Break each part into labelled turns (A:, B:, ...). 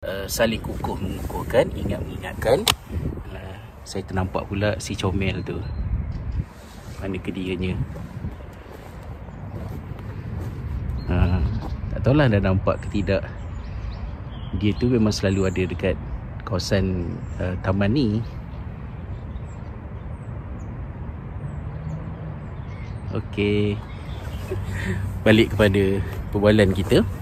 A: uh, saling kukuh mengukuhkan, ingat mengingatkan. Uh, saya ternampak pula si comel tu. Mana kedianya? Uh, tak tahulah dah nampak ke tidak. Dia tu memang selalu ada dekat kawasan uh, taman ni. Okey. Balik kepada perbualan kita.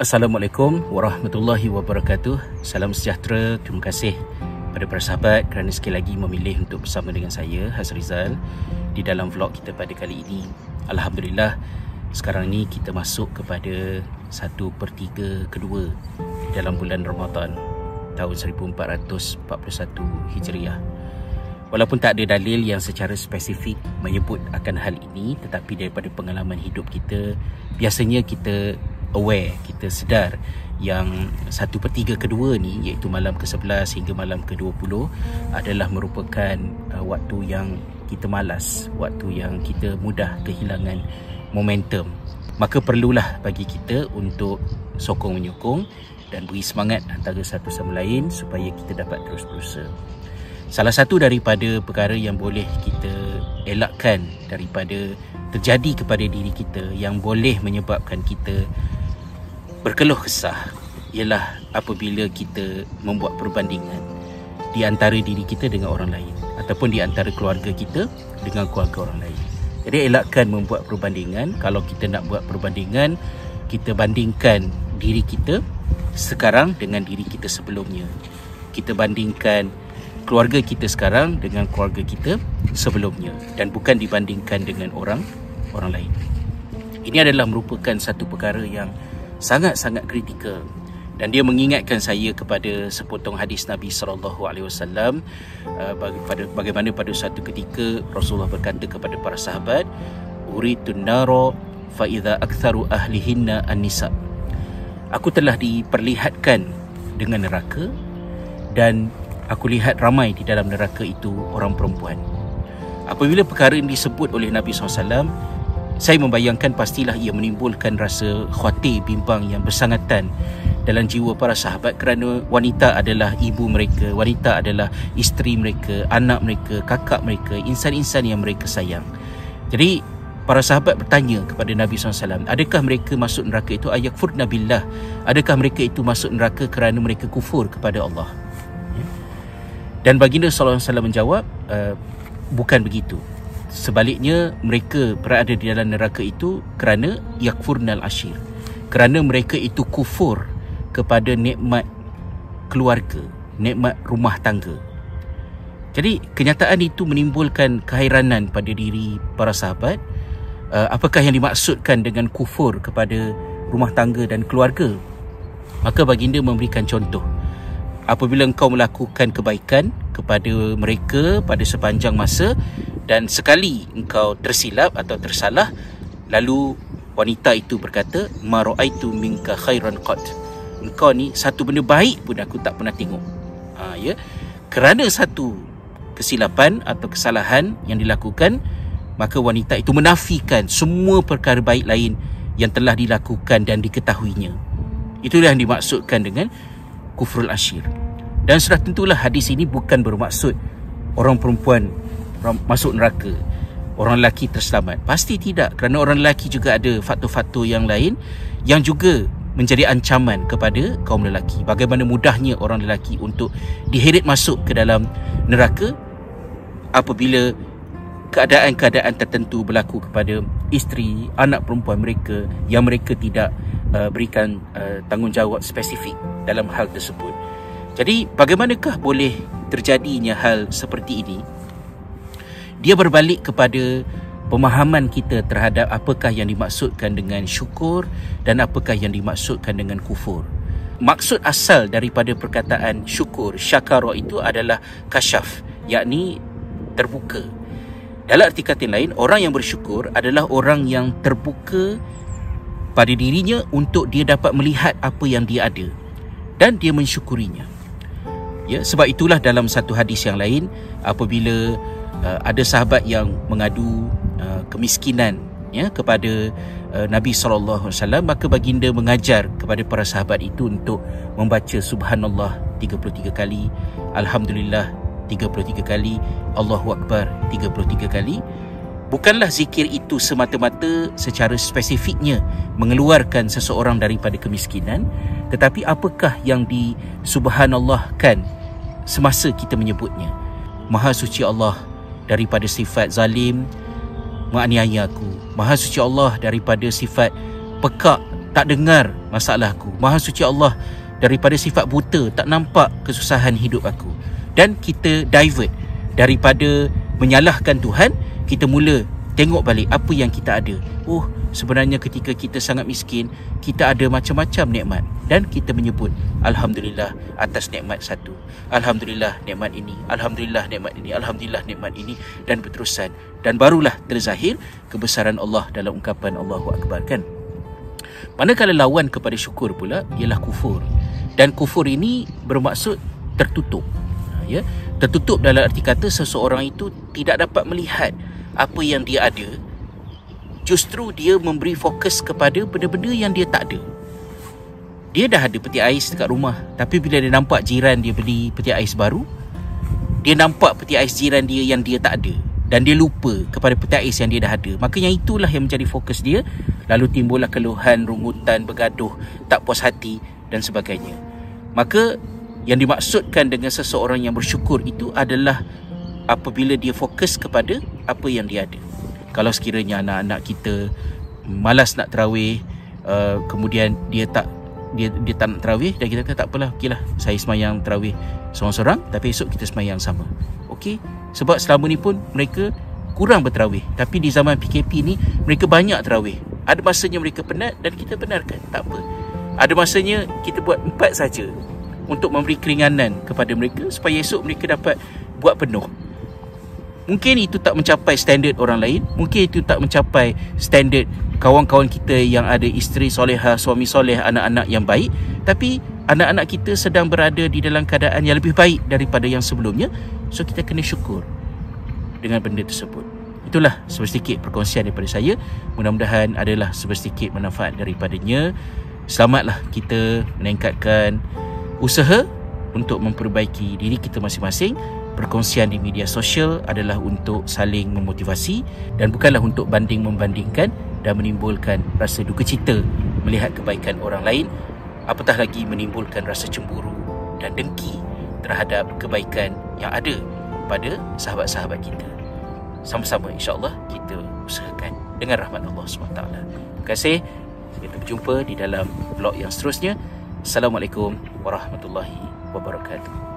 A: Assalamualaikum warahmatullahi wabarakatuh. Salam sejahtera. Terima kasih pada para sahabat Kerana sekali lagi memilih untuk bersama dengan saya Hazrizal Di dalam vlog kita pada kali ini. Alhamdulillah Sekarang ni kita masuk kepada Satu per tiga kedua Dalam bulan Ramadan Tahun 1441 Hijriah. Walaupun tak ada dalil yang secara spesifik menyebut akan hal ini Tetapi daripada pengalaman hidup kita Biasanya kita aware kita sedar yang satu per tiga kedua ni iaitu malam ke-11 hingga malam ke-20 adalah merupakan uh, waktu yang kita malas waktu yang kita mudah kehilangan momentum. Maka perlulah bagi kita untuk sokong menyokong dan beri semangat antara satu sama lain supaya kita dapat terus berusaha. Salah satu daripada perkara yang boleh kita elakkan daripada terjadi kepada diri kita yang boleh menyebabkan kita berkeluh kesah ialah apabila kita membuat perbandingan di antara diri kita dengan orang lain ataupun di antara keluarga kita dengan keluarga orang lain. Jadi elakkan membuat perbandingan. Kalau kita nak buat perbandingan, kita bandingkan diri kita sekarang dengan diri kita sebelumnya. Kita bandingkan keluarga kita sekarang dengan keluarga kita sebelumnya dan bukan dibandingkan dengan orang orang lain. Ini adalah merupakan satu perkara yang sangat-sangat kritikal. Dan dia mengingatkan saya kepada sepotong hadis Nabi sallallahu alaihi wasallam uh, pada bagaimana pada satu ketika Rasulullah berkata kepada para sahabat uritun naro fa idza aktharu ahlihinna an-nisa. Aku telah diperlihatkan dengan neraka dan aku lihat ramai di dalam neraka itu orang perempuan. Apabila perkara ini disebut oleh Nabi SAW saya membayangkan pastilah ia menimbulkan rasa khawatir bimbang yang bersangatan dalam jiwa para sahabat kerana wanita adalah ibu mereka, wanita adalah isteri mereka, anak mereka, kakak mereka, insan-insan yang mereka sayang. Jadi para sahabat bertanya kepada Nabi SAW, adakah mereka masuk neraka itu ayat furnabillah? Adakah mereka itu masuk neraka kerana mereka kufur kepada Allah? Dan baginda SAW menjawab, uh, bukan begitu. Sebaliknya mereka berada di dalam neraka itu kerana yakfurnal ashir. Kerana mereka itu kufur kepada nikmat keluarga, nikmat rumah tangga. Jadi kenyataan itu menimbulkan keheranan pada diri para sahabat. Uh, apakah yang dimaksudkan dengan kufur kepada rumah tangga dan keluarga? Maka baginda memberikan contoh. Apabila engkau melakukan kebaikan kepada mereka pada sepanjang masa dan sekali engkau tersilap atau tersalah lalu wanita itu berkata maraitu minka khairan qad. Engkau ni satu benda baik pun aku tak pernah tengok. Ha, ya? Kerana satu kesilapan atau kesalahan yang dilakukan maka wanita itu menafikan semua perkara baik lain yang telah dilakukan dan diketahuinya. Itulah yang dimaksudkan dengan kufrul asyir. Dan sudah tentulah hadis ini bukan bermaksud orang perempuan masuk neraka orang lelaki terselamat. Pasti tidak kerana orang lelaki juga ada faktor-faktor yang lain yang juga menjadi ancaman kepada kaum lelaki. Bagaimana mudahnya orang lelaki untuk diheret masuk ke dalam neraka apabila keadaan-keadaan tertentu berlaku kepada isteri anak perempuan mereka yang mereka tidak uh, berikan uh, tanggungjawab spesifik dalam hal tersebut. Jadi bagaimanakah boleh terjadinya hal seperti ini dia berbalik kepada pemahaman kita terhadap apakah yang dimaksudkan dengan syukur dan apakah yang dimaksudkan dengan kufur. Maksud asal daripada perkataan syukur, syakara itu adalah kasyaf, yakni terbuka. Dalam arti kata lain, orang yang bersyukur adalah orang yang terbuka pada dirinya untuk dia dapat melihat apa yang dia ada dan dia mensyukurinya. Ya, sebab itulah dalam satu hadis yang lain apabila uh, ada sahabat yang mengadu uh, kemiskinan ya kepada uh, Nabi sallallahu alaihi wasallam maka baginda mengajar kepada para sahabat itu untuk membaca subhanallah 33 kali alhamdulillah 33 kali Allahu Akbar 33 kali. Bukanlah zikir itu semata-mata secara spesifiknya mengeluarkan seseorang daripada kemiskinan Tetapi apakah yang disubhanallahkan semasa kita menyebutnya? Maha suci Allah daripada sifat zalim menganiaya aku. Maha suci Allah daripada sifat pekak tak dengar masalahku Maha suci Allah daripada sifat buta tak nampak kesusahan hidup aku. Dan kita divert. Daripada menyalahkan Tuhan kita mula tengok balik apa yang kita ada. Oh sebenarnya ketika kita sangat miskin kita ada macam-macam nikmat. Dan kita menyebut alhamdulillah atas nikmat satu. Alhamdulillah nikmat ini. Alhamdulillah nikmat ini. Alhamdulillah nikmat ini. Dan berterusan. Dan barulah terzahir kebesaran Allah dalam ungkapan Allahu akbar kan? Manakala lawan kepada syukur pula ialah kufur. Dan kufur ini bermaksud tertutup. Ya? Tertutup dalam arti kata seseorang itu tidak dapat melihat apa yang dia ada justru dia memberi fokus kepada benda-benda yang dia tak ada. Dia dah ada peti ais dekat rumah. Tapi bila dia nampak jiran dia beli peti ais baru dia nampak peti ais jiran dia yang dia tak ada. Dan dia lupa kepada peti ais yang dia dah ada. Maka yang itulah yang menjadi fokus dia. Lalu timbullah keluhan rungutan bergaduh tak puas hati dan sebagainya. Maka yang dimaksudkan dengan seseorang yang bersyukur itu adalah apabila dia fokus kepada apa yang dia ada. Kalau sekiranya anak-anak kita malas nak terawih, uh, kemudian dia tak dia dia tak nak terawih dan kita kata tak apalah, okeylah saya semayang terawih seorang-seorang tapi esok kita semayang sama. Okey? Sebab selama ni pun mereka kurang berterawih tapi di zaman PKP ni mereka banyak terawih. Ada masanya mereka penat dan kita benarkan, tak apa. Ada masanya kita buat empat saja untuk memberi keringanan kepada mereka supaya esok mereka dapat buat penuh. Mungkin itu tak mencapai standard orang lain, mungkin itu tak mencapai standard kawan-kawan kita yang ada isteri soleha, suami soleh, anak-anak yang baik, tapi anak-anak kita sedang berada di dalam keadaan yang lebih baik daripada yang sebelumnya, so kita kena syukur dengan benda tersebut. Itulah sedikit perkongsian daripada saya. Mudah-mudahan adalah sedikit manfaat daripadanya. Selamatlah kita meningkatkan usaha untuk memperbaiki diri kita masing-masing perkongsian di media sosial adalah untuk saling memotivasi dan bukanlah untuk banding membandingkan dan menimbulkan rasa duka cita melihat kebaikan orang lain apatah lagi menimbulkan rasa cemburu dan dengki terhadap kebaikan yang ada pada sahabat-sahabat kita. Sama-sama insyaAllah kita usahakan dengan rahmat Allah SWT. Terima kasih. Kita berjumpa di dalam vlog yang seterusnya. Assalamualaikum warahmatullahi wabarakatuh.